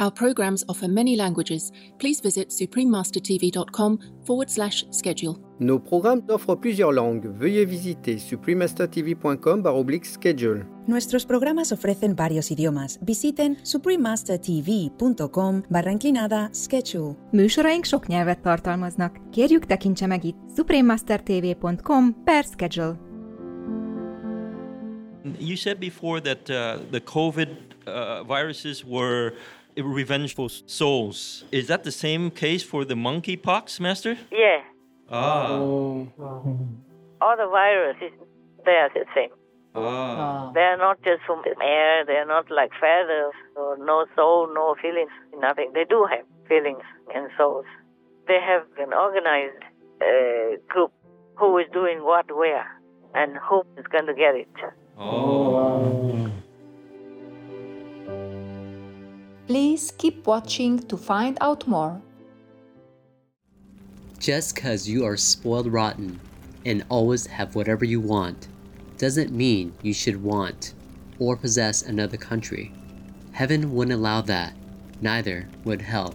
Our programs offer many languages. Please visit suprememastertv.com forward slash schedule. Nos programmes offrent plusieurs langues. Veuillez visiter suprememastertv.com schedule. Nuestros programas ofrecen varios idiomas. Visiten suprememastertv.com barra inclinada schedule. Műsoraink sok nyelvet tartalmaznak. Kérjük tekintse meg itt suprememastertv.com per schedule. You said before that uh, the COVID uh, viruses were revengeful souls. Is that the same case for the monkeypox, Master? Yeah. Ah. All the viruses, they are the same. Ah. They are not just from the air, they are not like feathers, or no soul, no feelings, nothing. They do have feelings and souls. They have an organized uh, group who is doing what where and who is going to get it. Oh. Please keep watching to find out more. Just because you are spoiled rotten and always have whatever you want doesn't mean you should want or possess another country. Heaven wouldn't allow that, neither would hell.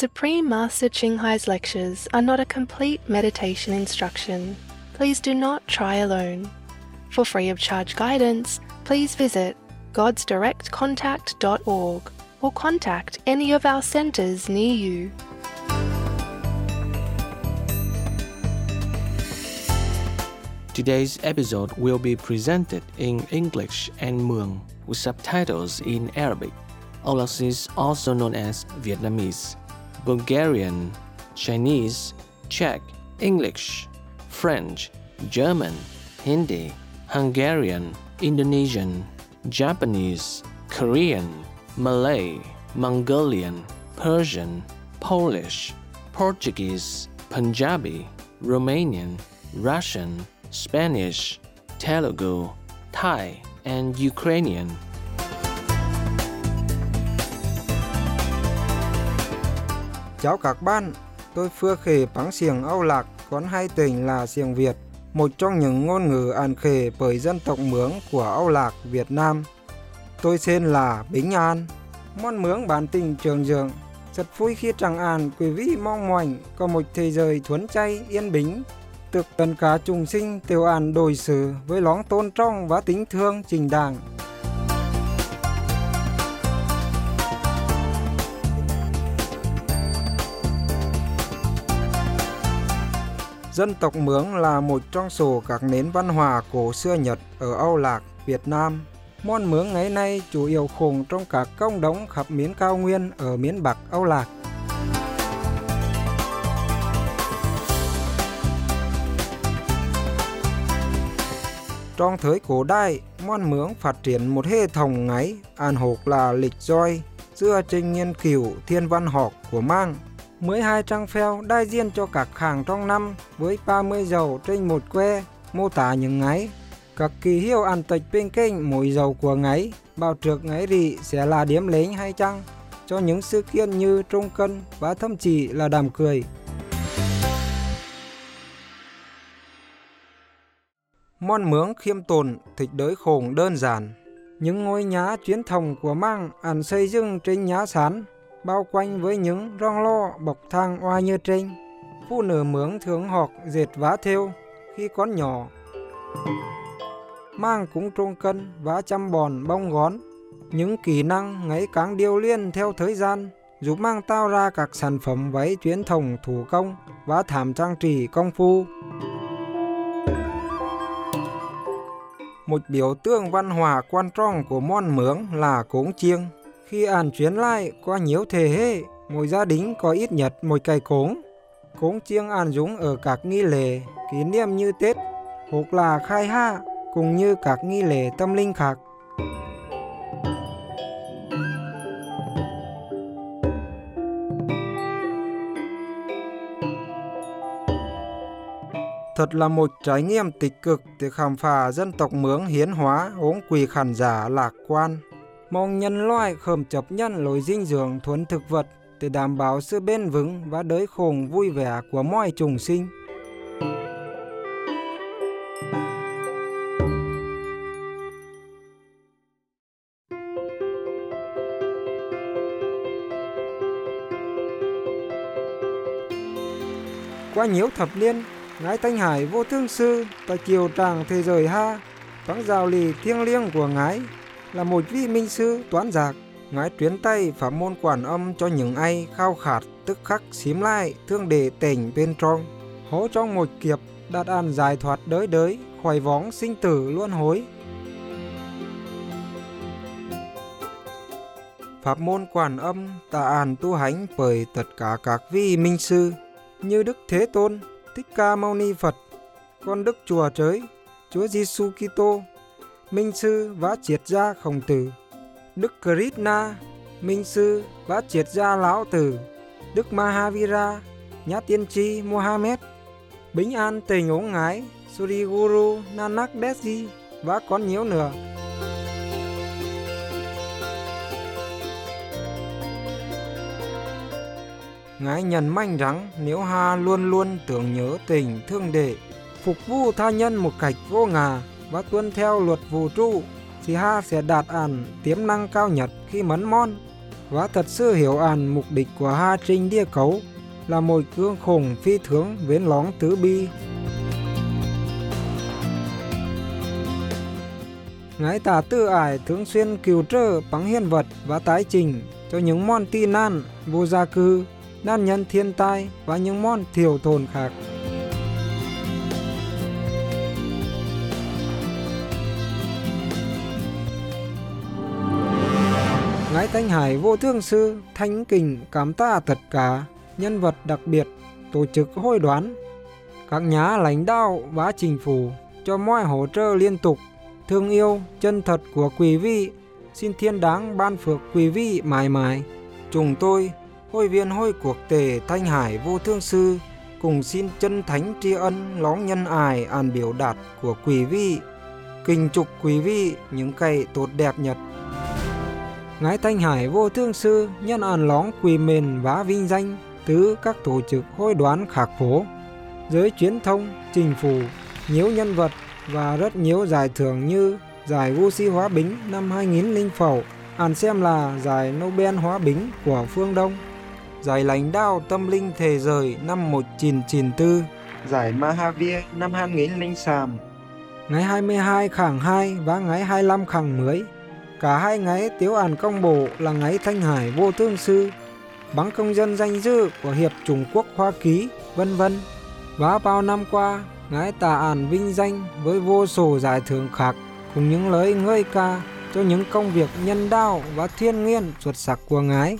Supreme Master Ching Hai's lectures are not a complete meditation instruction. Please do not try alone. For free of charge guidance, please visit godsdirectcontact.org or contact any of our centers near you. Today's episode will be presented in English and Muong with subtitles in Arabic. Is also known as Vietnamese. Bulgarian, Chinese, Czech, English, French, German, Hindi, Hungarian, Indonesian, Japanese, Korean, Malay, Mongolian, Persian, Polish, Portuguese, Punjabi, Romanian, Russian, Spanish, Telugu, Thai, and Ukrainian. Chào các bạn, tôi phưa Khề Pắng Siềng Âu Lạc, còn hai tỉnh là Siềng Việt, một trong những ngôn ngữ ăn khề bởi dân tộc Mướng của Âu Lạc, Việt Nam. Tôi tên là Bính An, món mướng bản tình trường dưỡng. Rất vui khi trăng an quý vị mong mỏi có một thế giới thuấn chay yên bình. Thực tần cả trùng sinh tiêu an đổi xử với lóng tôn trọng và tính thương trình đảng. Dân tộc Mướng là một trong số các nền văn hóa cổ xưa Nhật ở Âu Lạc, Việt Nam. Môn Mướng ngày nay chủ yếu khủng trong các công đống khắp miến cao nguyên ở miến Bắc Âu Lạc. Trong thời cổ đại, môn mướng phát triển một hệ thống ngáy, an hộp là lịch roi, dựa trên nghiên cứu thiên văn học của mang 12 trang phèo đại diện cho các hàng trong năm với 30 dầu trên một que mô tả những ngày. Các kỳ hiệu ăn tịch bên kênh mỗi dầu của ngày, bao trước ngày rị sẽ là điểm lấy hay chăng cho những sự kiện như trung cân và thậm chí là đàm cười. mon mướng khiêm tốn, thịt đới khổng đơn giản. Những ngôi nhà truyền thống của mang ăn xây dựng trên nhá sán bao quanh với những rong lo bọc thang oai như trên. Phụ nữ mướn thường học dệt vá theo khi con nhỏ. Mang cũng trung cân vá chăm bòn bông gón. Những kỹ năng ngày càng điều liên theo thời gian, giúp mang tạo ra các sản phẩm váy truyền thống thủ công và thảm trang trí công phu. Một biểu tượng văn hóa quan trọng của món mướn là cúng chiêng. Khi ăn chuyến lại qua nhiều thế hệ, mỗi gia đình có ít nhất một cây cúng. Cúng chiêng an dũng ở các nghi lễ kỷ niệm như Tết, hoặc là khai hạ, cũng như các nghi lễ tâm linh khác. Thật là một trải nghiệm tích cực để khám phá dân tộc Mướng hiến hóa ống quỳ khán giả lạc quan. Mong nhân loại khẩm chấp nhận lối dinh dưỡng thuần thực vật để đảm bảo sự bền vững và đới khủng vui vẻ của mọi trùng sinh. Qua nhiều thập niên, Ngài Thanh Hải vô thương sư tại kiều tràng thế giới ha, thoáng rào lì thiêng liêng của Ngài là một vị minh sư toán giạc. Ngài truyền tay pháp môn quản âm cho những ai khao khát tức khắc xím lại thương đề tỉnh bên trong. Hố trong một kiếp đạt an giải thoát đới đới khỏi vóng sinh tử luân hối. Pháp môn quản âm tạ an tu hành bởi tất cả các vị minh sư như Đức Thế Tôn, Thích Ca Mâu Ni Phật, con Đức Chùa trời Chúa Giêsu Kitô, Minh sư và triệt gia Khổng Tử, Đức Krishna, Minh sư và triệt gia Lão Tử, Đức Mahavira, Nhã Tiên Tri Mohammed, Bính An tình Ngỗ Ngái, Suri Guru Nanak Desi và còn nhiều nữa. Ngài nhận manh rằng nếu ha luôn luôn tưởng nhớ tình thương đệ, phục vụ tha nhân một cách vô ngà và tuân theo luật vũ trụ, thì ha sẽ đạt ản tiềm năng cao nhất khi mấn mon và thật sự hiểu ản mục đích của ha trình địa cấu là một cương khủng phi thường vến lóng tứ bi. Ngài tả tư ải thường xuyên cứu trợ bằng hiện vật và tái trình cho những món tị nan, vô gia cư nạn nhân thiên tai và những món thiểu thồn khác. Ngài Thanh Hải, vô thương sư thanh kình, cảm tạ tất cả, nhân vật đặc biệt, tổ chức hội đoán, các nhà lãnh đạo và chính phủ cho mọi hỗ trợ liên tục, thương yêu, chân thật của quý vị, xin thiên đáng ban phước quý vị mãi mãi. Chúng tôi, hội viên hội cuộc tề Thanh Hải, vô thương sư, cùng xin chân thánh tri ân, lóng nhân ải an biểu đạt của quý vị kính chúc quý vị, những cây tốt đẹp nhất. Ngài Thanh Hải vô thương sư nhân an lóng quỳ mền vá vinh danh tứ các tổ chức hội đoán khạc phố giới truyền thông trình phủ nhiều nhân vật và rất nhiều giải thưởng như giải vô si hóa bính năm 2000 phẩu ăn xem là giải Nobel hóa bính của phương Đông giải lãnh đạo tâm linh thế giới năm 1994, giải Mahavir năm 2003, ngày 22 khẳng 2 và ngày 25 khẳng 10. Cả hai ngày tiếu ản công bố là ngày Thanh Hải vô thương sư, bằng công dân danh dự của Hiệp Trung Quốc Hoa Ký, vân vân. Và bao năm qua, ngái tà ản vinh danh với vô số giải thưởng khác cùng những lời ngơi ca cho những công việc nhân đạo và thiên nhiên xuất sắc của ngái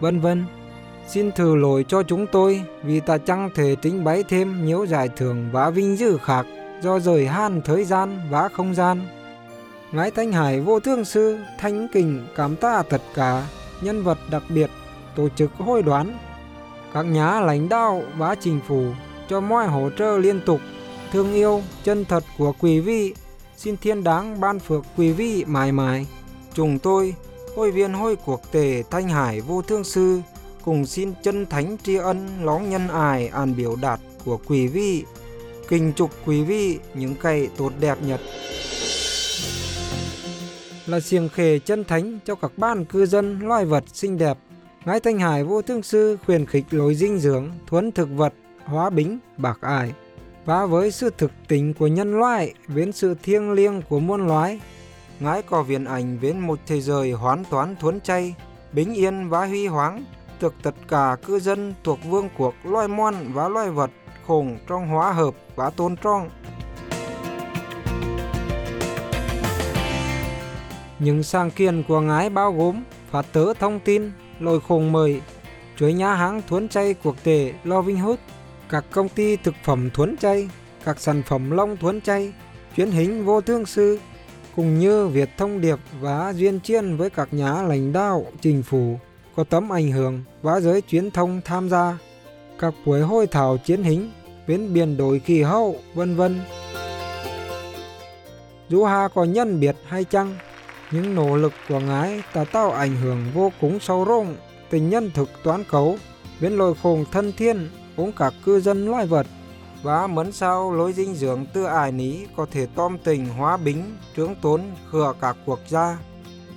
vân vân. Xin thử lỗi cho chúng tôi vì ta chẳng thể trình bày thêm nhiều giải thưởng và vinh dự khác do rời han thời gian và không gian. Ngài Thanh Hải vô thương sư thanh kính cảm tạ tất cả nhân vật đặc biệt, tổ chức hội đoán các nhà lãnh đạo và chính phủ cho mọi hỗ trợ liên tục, thương yêu chân thật của quý vị xin thiên đáng ban phước quý vị mãi mãi chúng tôi hội viên hội quốc tế thanh hải vô thương sư cùng xin chân thánh tri ân lóng nhân ải an biểu đạt của quý vị kính chúc quý vị những cây tốt đẹp nhất là xiềng khề chân thánh cho các ban cư dân loài vật xinh đẹp Ngài Thanh Hải vô thương sư khuyến khích lối dinh dưỡng, thuấn thực vật, hóa bính, bạc ải. Và với sự thực tính của nhân loại, với sự thiêng liêng của muôn loài, ngãi có viên ảnh với một thế giới hoàn toàn thuấn chay, bình yên và huy hoáng, thực tất cả cư dân thuộc vương quốc loài mon và loài vật khổng trong hóa hợp và tôn trọng. Những sáng kiến của ngái bao gồm phát tớ thông tin, lôi khùng mời chuỗi nhà hàng thuấn chay quốc tế Loving Hood, các công ty thực phẩm thuấn chay, các sản phẩm long thuấn chay, chuyến hình vô thương sư, cùng như việc thông điệp và duyên chiên với các nhà lãnh đạo, chính phủ có tấm ảnh hưởng và giới truyền thông tham gia, các buổi hội thảo chiến hình, biến biển đổi khí hậu, vân vân. Dù Hà có nhân biệt hay chăng, những nỗ lực của ngài đã tạo ảnh hưởng vô cùng sâu rộng tình nhân thực toán cấu biến lôi khùng thân thiên cũng các cư dân loài vật và mẫn sao lối dinh dưỡng tư ải ní có thể tom tình hóa bính trướng tốn khừa các quốc gia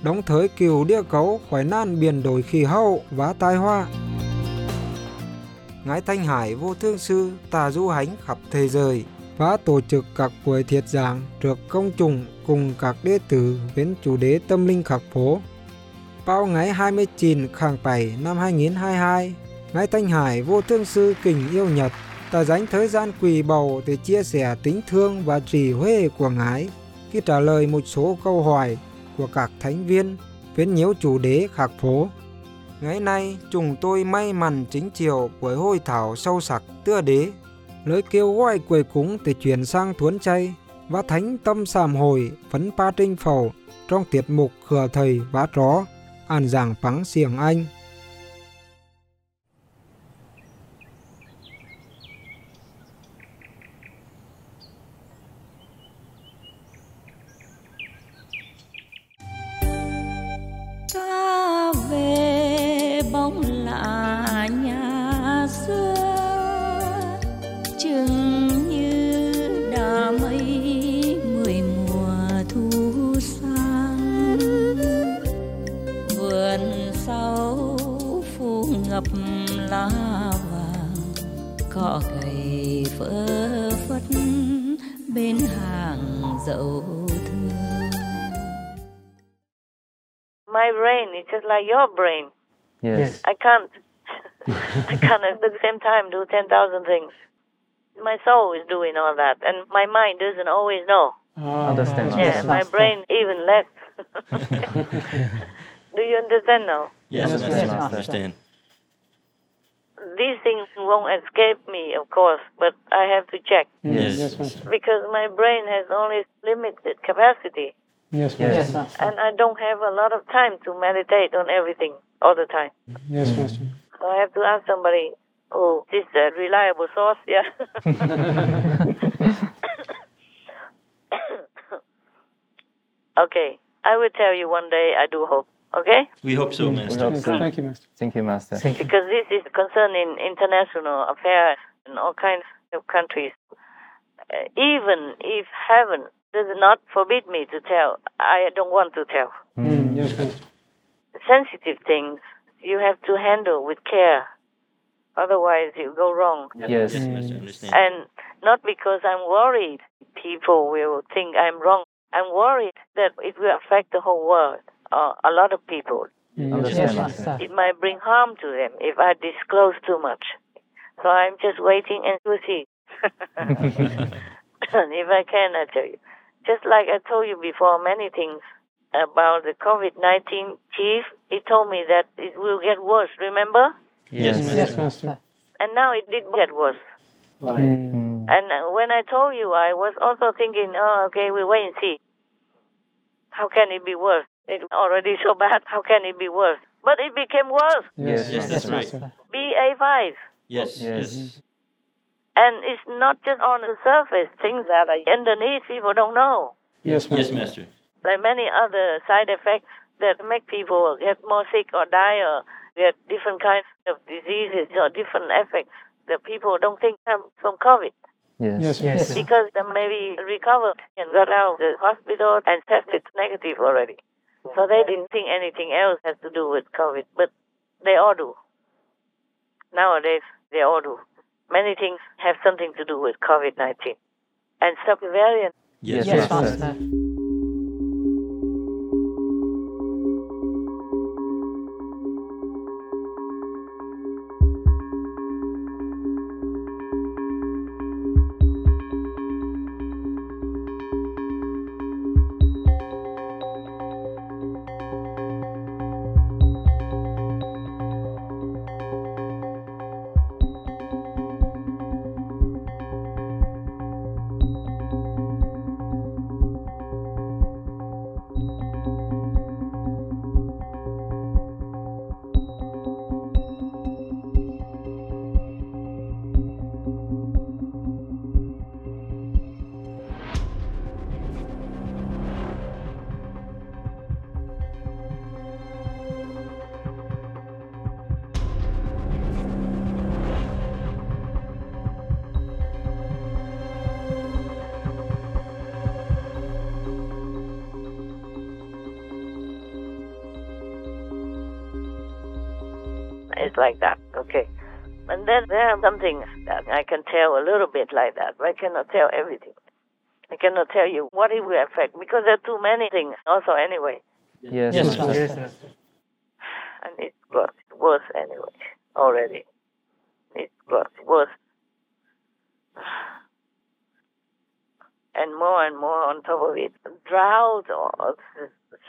đóng thới cừu địa cấu khỏi nan biển đổi khí hậu và tai hoa. Ngãi thanh hải vô thương sư tà du hánh khắp thế giới và tổ chức các buổi thiệt giảng trước công chúng cùng các đệ tử với chủ đề tâm linh khắc phố. Vào ngày 29 tháng 7 năm 2022, Ngài Thanh Hải vô thương sư kình yêu Nhật ta dành thời gian quỳ bầu để chia sẻ tính thương và trì huê của Ngài khi trả lời một số câu hỏi của các thánh viên với nhiều chủ đề khạc phố. Ngày nay, chúng tôi may mắn chính chiều với hội thảo sâu sắc tựa đế lời kêu gọi quầy cúng để chuyển sang thuấn chay và thánh tâm sàm hồi phấn pa trinh phẩu trong tiết mục khửa thầy vá tró an giảng phắng xiềng anh I can't. I can't at the same time do 10,000 things. My soul is doing all that, and my mind doesn't always know. Ah. Understand. Yeah, my brain even less. do you understand now? Yes, Yes, yes, I Master. understand. These things won't escape me, of course, but I have to check Yes. Yes, Master. because my brain has only limited capacity, Yes, Yes, Master. and I don't have a lot of time to meditate on everything all the time. Yes, Master. So I have to ask somebody, oh, this is a reliable source, yeah. okay, I will tell you one day, I do hope, okay? We hope so, Master. Yes, Thank you, Master. Thank you, Master. Because this is concerning international affairs in all kinds of countries. Uh, even if heaven does not forbid me to tell, I don't want to tell. Mm, yes, Master. Sensitive things you have to handle with care, otherwise you go wrong. Yes, yes Master, I. And not because I'm worried people will think I'm wrong. I'm worried that it will affect the whole world, uh, a lot of people. Understand, It might bring harm to them if I disclose too much. So I'm just waiting and we'll see. if I can, I tell you. Just like I told you before, many things about the COVID 19 chief, he told me that it will get worse, remember? Yes, Yes, Master. And now it did get worse. Mm. And uh, when I told you, I was also thinking, oh, okay, we wait and see. How can it be worse? It's already so bad. How can it be worse? But it became worse. Yes, Yes, that's right. BA5. Yes, yes. And it's not just on the surface, things that are underneath people don't know. Yes, Yes, Master. Master. Like many other side effects that make people get more sick or die or get different kinds of diseases or different effects that people don't think come from COVID. Yes, Master. Because they maybe recovered and got out of the hospital and tested negative already. So they didn't think anything else has to do with COVID, but they all do. Nowadays, they all do. Many things have something to do with COVID 19. And subvariant. Yes, Yes, Master. Master. It's like that. Okay. And then there are some things that I can tell a little bit like that, but I cannot tell everything. I cannot tell you what it will affect because there are too many things also anyway. Yes, Yes, Master. And it got worse anyway already. It got worse. And more and more on top of it. Drought or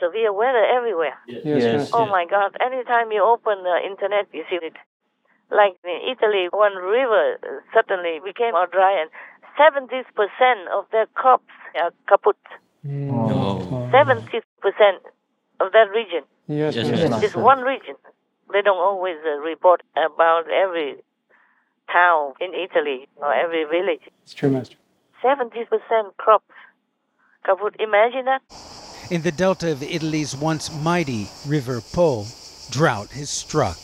severe weather everywhere. Yes, Yes. Oh my God! Anytime you open the internet, you see it. Like in Italy, one river uh, suddenly became all dry, and seventy percent of their crops are kaput. Oh. Seventy percent of that region. Yes, Yes, Master. Master. Just one region. They don't always uh, report about every town in Italy or every village. It's true, Master. Seventy percent crops kaput. Imagine that. In the delta of Italy's once mighty river Po, drought has struck.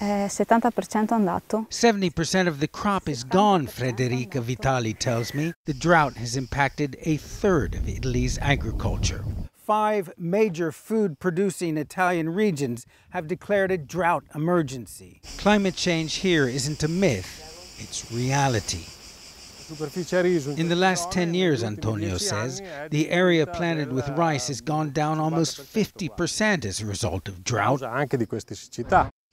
70% 70% of the crop is gone, Frederica Vitali tells me. The drought has impacted a third of Italy's agriculture. Five major food producing Italian regions have declared a drought emergency. Climate change here isn't a myth, it's reality. In the last 10 years, Antonio says, the area planted with rice has gone down almost 50% as a result of drought.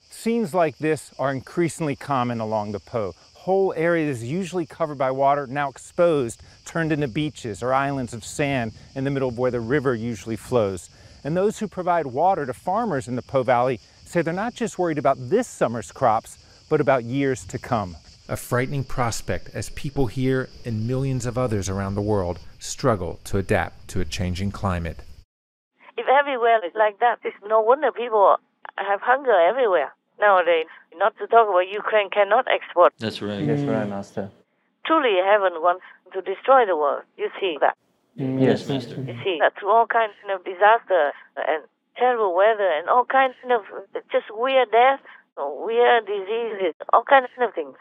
Scenes like this are increasingly common along the Po. Whole areas usually covered by water, now exposed, turned into beaches or islands of sand in the middle of where the river usually flows. And those who provide water to farmers in the Po Valley say they're not just worried about this summer's crops, but about years to come. A frightening prospect as people here and millions of others around the world struggle to adapt to a changing climate. If everywhere is like that, it's no wonder people have hunger everywhere nowadays. Not to talk about Ukraine cannot export. That's right. That's right, Master. Truly, heaven wants to destroy the world. You see that. Mm, yes, Master. You see that through all kinds of disaster and terrible weather and all kinds of just weird deaths, or weird diseases, all kinds of things.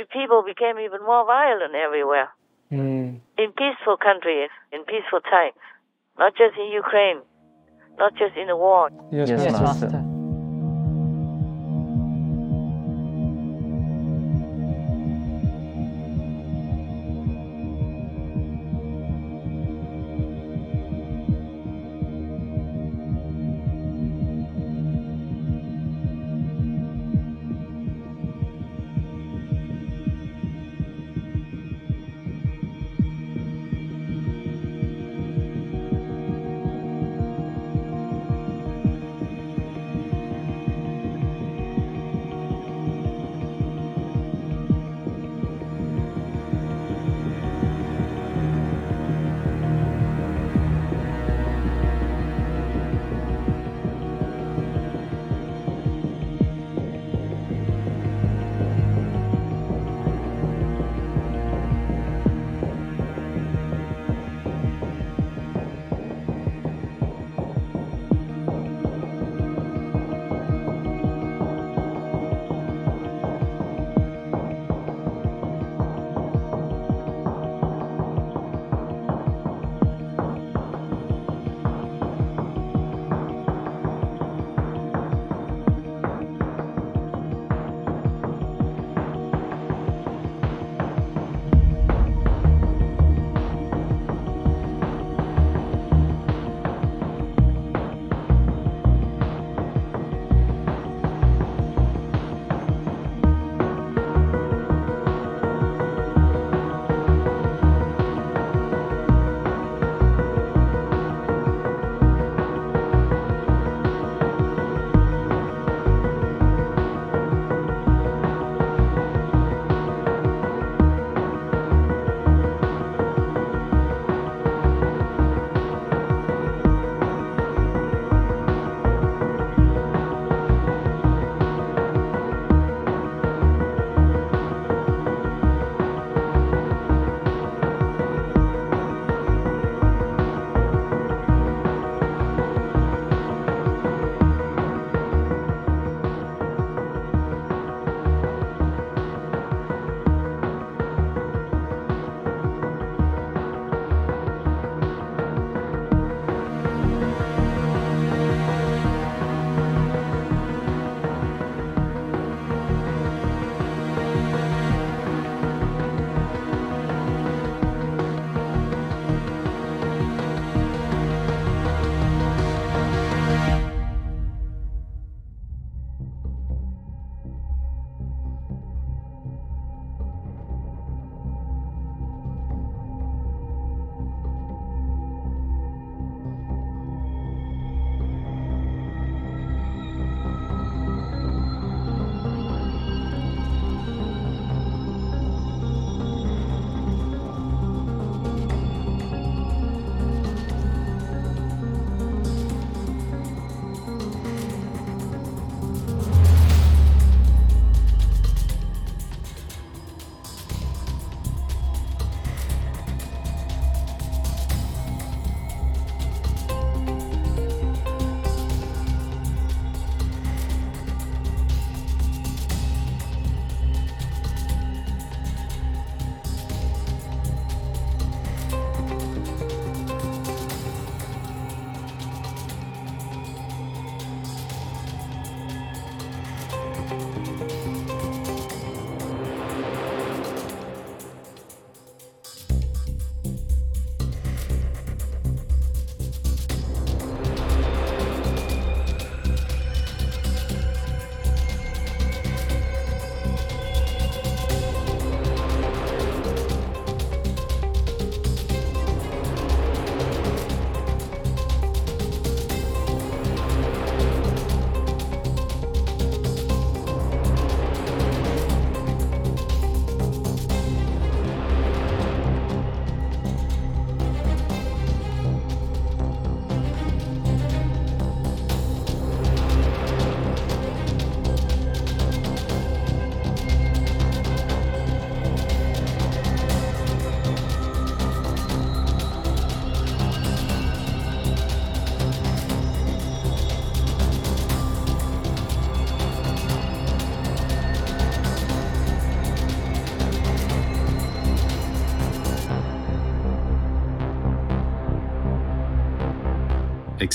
The people became even more violent everywhere. Mm. In peaceful countries, in peaceful times, not just in Ukraine, not just in the war. Yes, Master.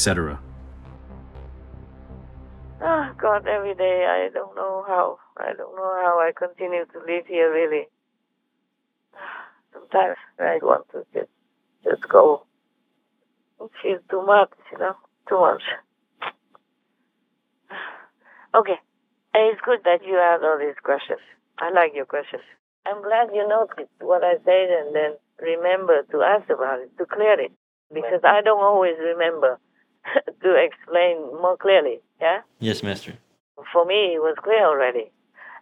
Etc. Oh ah, God, every day I don't know how. I don't know how I continue to live here really. Sometimes I want to just just go. It feels too much, you know, too much. Okay, it's good that you asked all these questions. I like your questions. I'm glad you noticed what I said and then remember to ask about it, to clear it, because I don't always remember to explain more clearly. Yeah. Yes, Master. For me, it was clear already,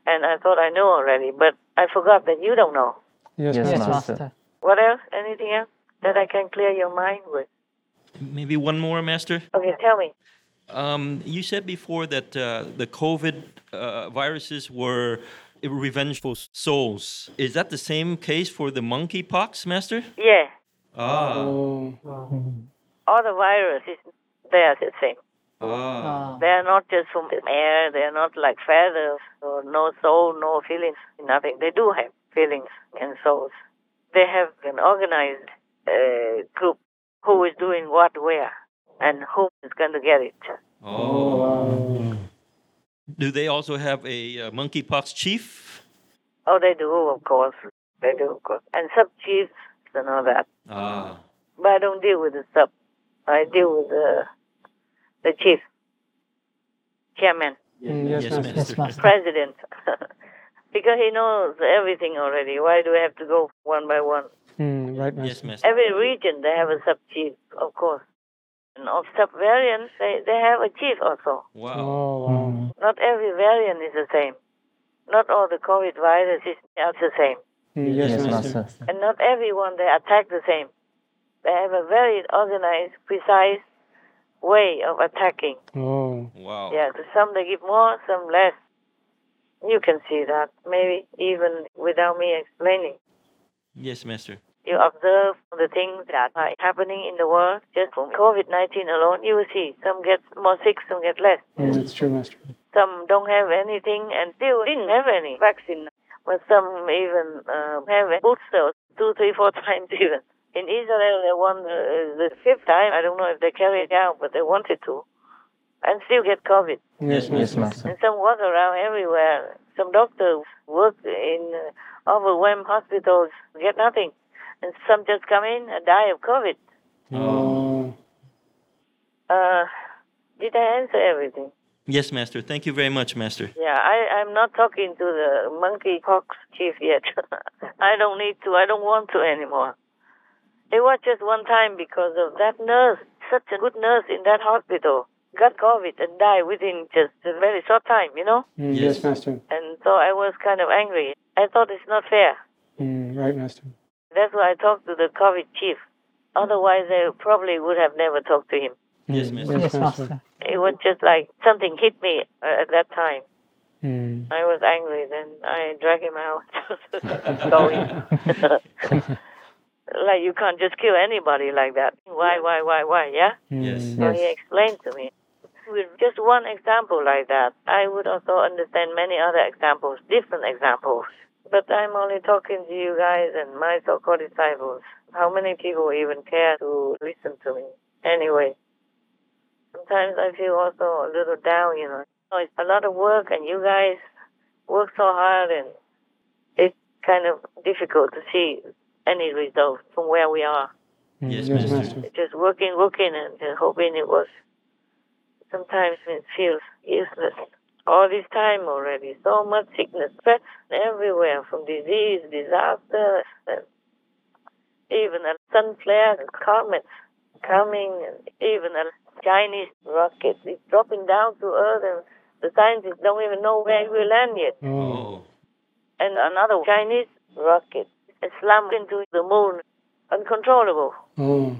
and I thought I knew already, but I forgot that you don't know. Yes, Master. What else? Anything else that I can clear your mind with? Maybe one more, Master. Okay, tell me. Um, you said before that uh, the COVID uh, viruses were revengeful souls. Is that the same case for the monkeypox, Master? Yeah. Ah. All the viruses, they are the same. Ah. They are not just from air. They are not like feathers or no soul, no feelings, nothing. They do have feelings and souls. They have an organized uh, group who is doing what where and who is going to get it. Oh. Do they also have a uh, monkeypox chief? Oh, they do, of course. They do, of course. And sub chiefs and all that. Ah. But I don't deal with the sub. I deal with the the chief, chairman, Mm, yes, Yes, Master. Master. Yes, president, because he knows everything already. Why do we have to go one by one? Mm, right, Master. Yes, Master. Every region they have a sub chief, of course. And of sub variants, they, they have a chief also. Wow. Oh, wow. Not every variant is the same. Not all the COVID viruses are the same. Mm, yes, Master. And not everyone they attack the same. They have a very organized, precise way of attacking. Oh. Wow. Yeah, some they give more, some less. You can see that, maybe even without me explaining. Yes, Master. You observe the things that are happening in the world just from COVID 19 alone, you will see some get more sick, some get less. Mm, that's true, Master. Some don't have anything and still didn't have any vaccine. But some even uh, have a booster two, three, four times even. In Israel, they won uh, the fifth time. I don't know if they carried it out, but they wanted to. And still get COVID. Yes, yes, Master. And some walk around everywhere. Some doctors work in uh, overwhelmed hospitals, get nothing. And some just come in and die of COVID. Oh. Uh, did I answer everything? Yes, Master. Thank you very much, Master. Yeah, I, I'm not talking to the monkey monkeypox chief yet. I don't need to. I don't want to anymore. It was just one time because of that nurse, such a good nurse in that hospital, got COVID and died within just a very short time, you know? Mm, yes, Master. And so I was kind of angry. I thought it's not fair. Mm, right, Master. That's why I talked to the COVID chief. Otherwise, I probably would have never talked to him. Yes, Mm, Master. Yes, Master. It was just like something hit me uh, at that time. Mm. I was angry. Then I dragged him out. Going. like you can't just kill anybody like that. Why, why, why, why? Yeah. Yes. Mm. So he explained to me. With just one example like that, I would also understand many other examples, different examples. But I'm only talking to you guys and my so-called disciples. How many people even care to listen to me? Anyway, sometimes I feel also a little down, you know. Oh, It's a lot of work and you guys work so hard and it's kind of difficult to see any result from where we are. Mm, Yes, yes, Master. Master. Just working, working and hoping it was. Sometimes it feels useless. All this time already, so much sickness, threats everywhere from disease, disaster, and even a sun flare, comets coming, and even a Chinese rocket is dropping down to Earth, and the scientists don't even know where it will land yet. Oh. And another Chinese rocket slammed into the moon, uncontrollable. Oh.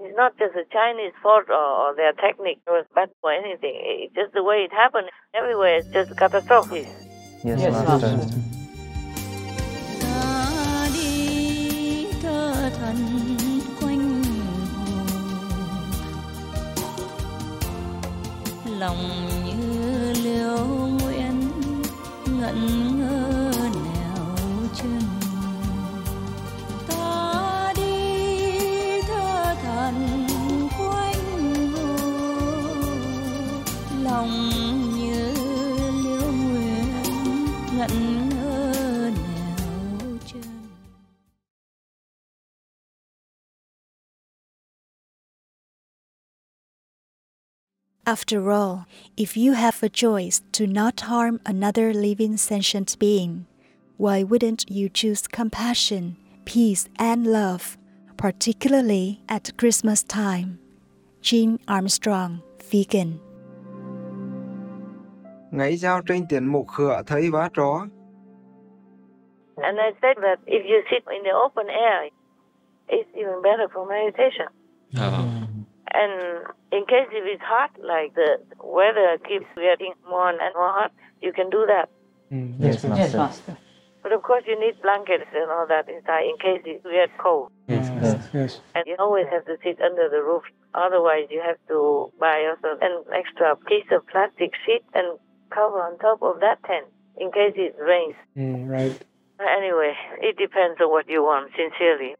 It's not just the Chinese fault or, or their technique was bad or anything. It's just the way it happened. Everywhere it's just catastrophes. Yes, Yes, Master. Master. ta đi thơ thần quanh hồ lòng như liễu nguyện ngẩn ngơ After all, if you have a choice to not harm another living sentient being, why wouldn't you choose compassion, peace, and love, particularly at Christmas time? Jean Armstrong, vegan. Ngấy giao trên tiền mục khựa thấy vá chó. And I said that if you sit in the open air, it's even better for meditation. Oh. And in case if it's hot, like the weather keeps getting more and more hot, you can do that. Yes, yes, Master. But of course, you need blankets and all that inside in case it gets cold. Yes, yes. yes. And you always have to sit under the roof. Otherwise, you have to buy also an extra piece of plastic sheet and cover on top of that tent in case it rains. Mm, right. Anyway, it depends on what you want, sincerely.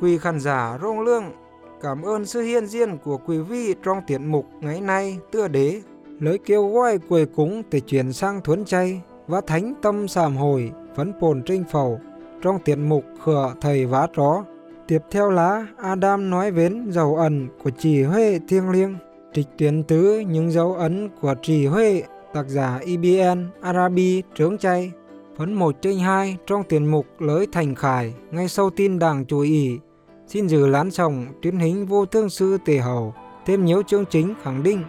Quý khán giả rong lương, cảm ơn sự hiện diện của quý vị trong tiết mục ngày nay tựa đế. Lời kêu gọi quê cúng để chuyển sang thuấn chay và thánh tâm sàm hồi vẫn bồn trinh phầu trong tiết mục khửa thầy vá tró Tiếp theo lá Adam nói đến dấu ẩn của trì Huệ thiêng liêng, trịch tuyến tứ những dấu ấn của trì Huệ tác giả IBN Arabi trướng chay. Phấn một trên hai trong tiết mục Lới Thành Khải ngay sau tin đảng chủ ý xin giữ lán sòng tuyến hình vô thương sư tề hầu thêm nhiều chương chính khẳng định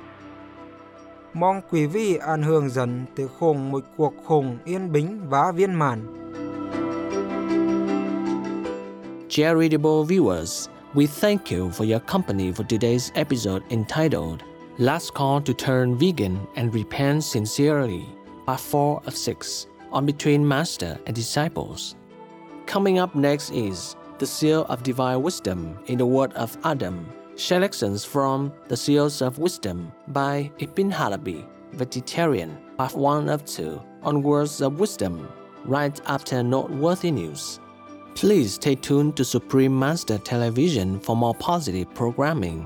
mong quý vị an hưởng dần từ khủng một cuộc khủng yên bình và viên mãn Charitable viewers, we thank you for your company for today's episode entitled Last Call to Turn Vegan and Repent Sincerely, Part 4 of 6, on Between Master and Disciples. Coming up next is The Seal of Divine Wisdom in the Word of Adam, selections from The Seals of Wisdom by Ibn Arabi, Vegetarian, Part 1 of 2, on Words of Wisdom, right after Noteworthy News. Please stay tuned to Supreme Master Television for more positive programming.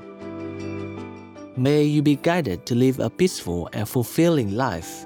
May you be guided to live a peaceful and fulfilling life.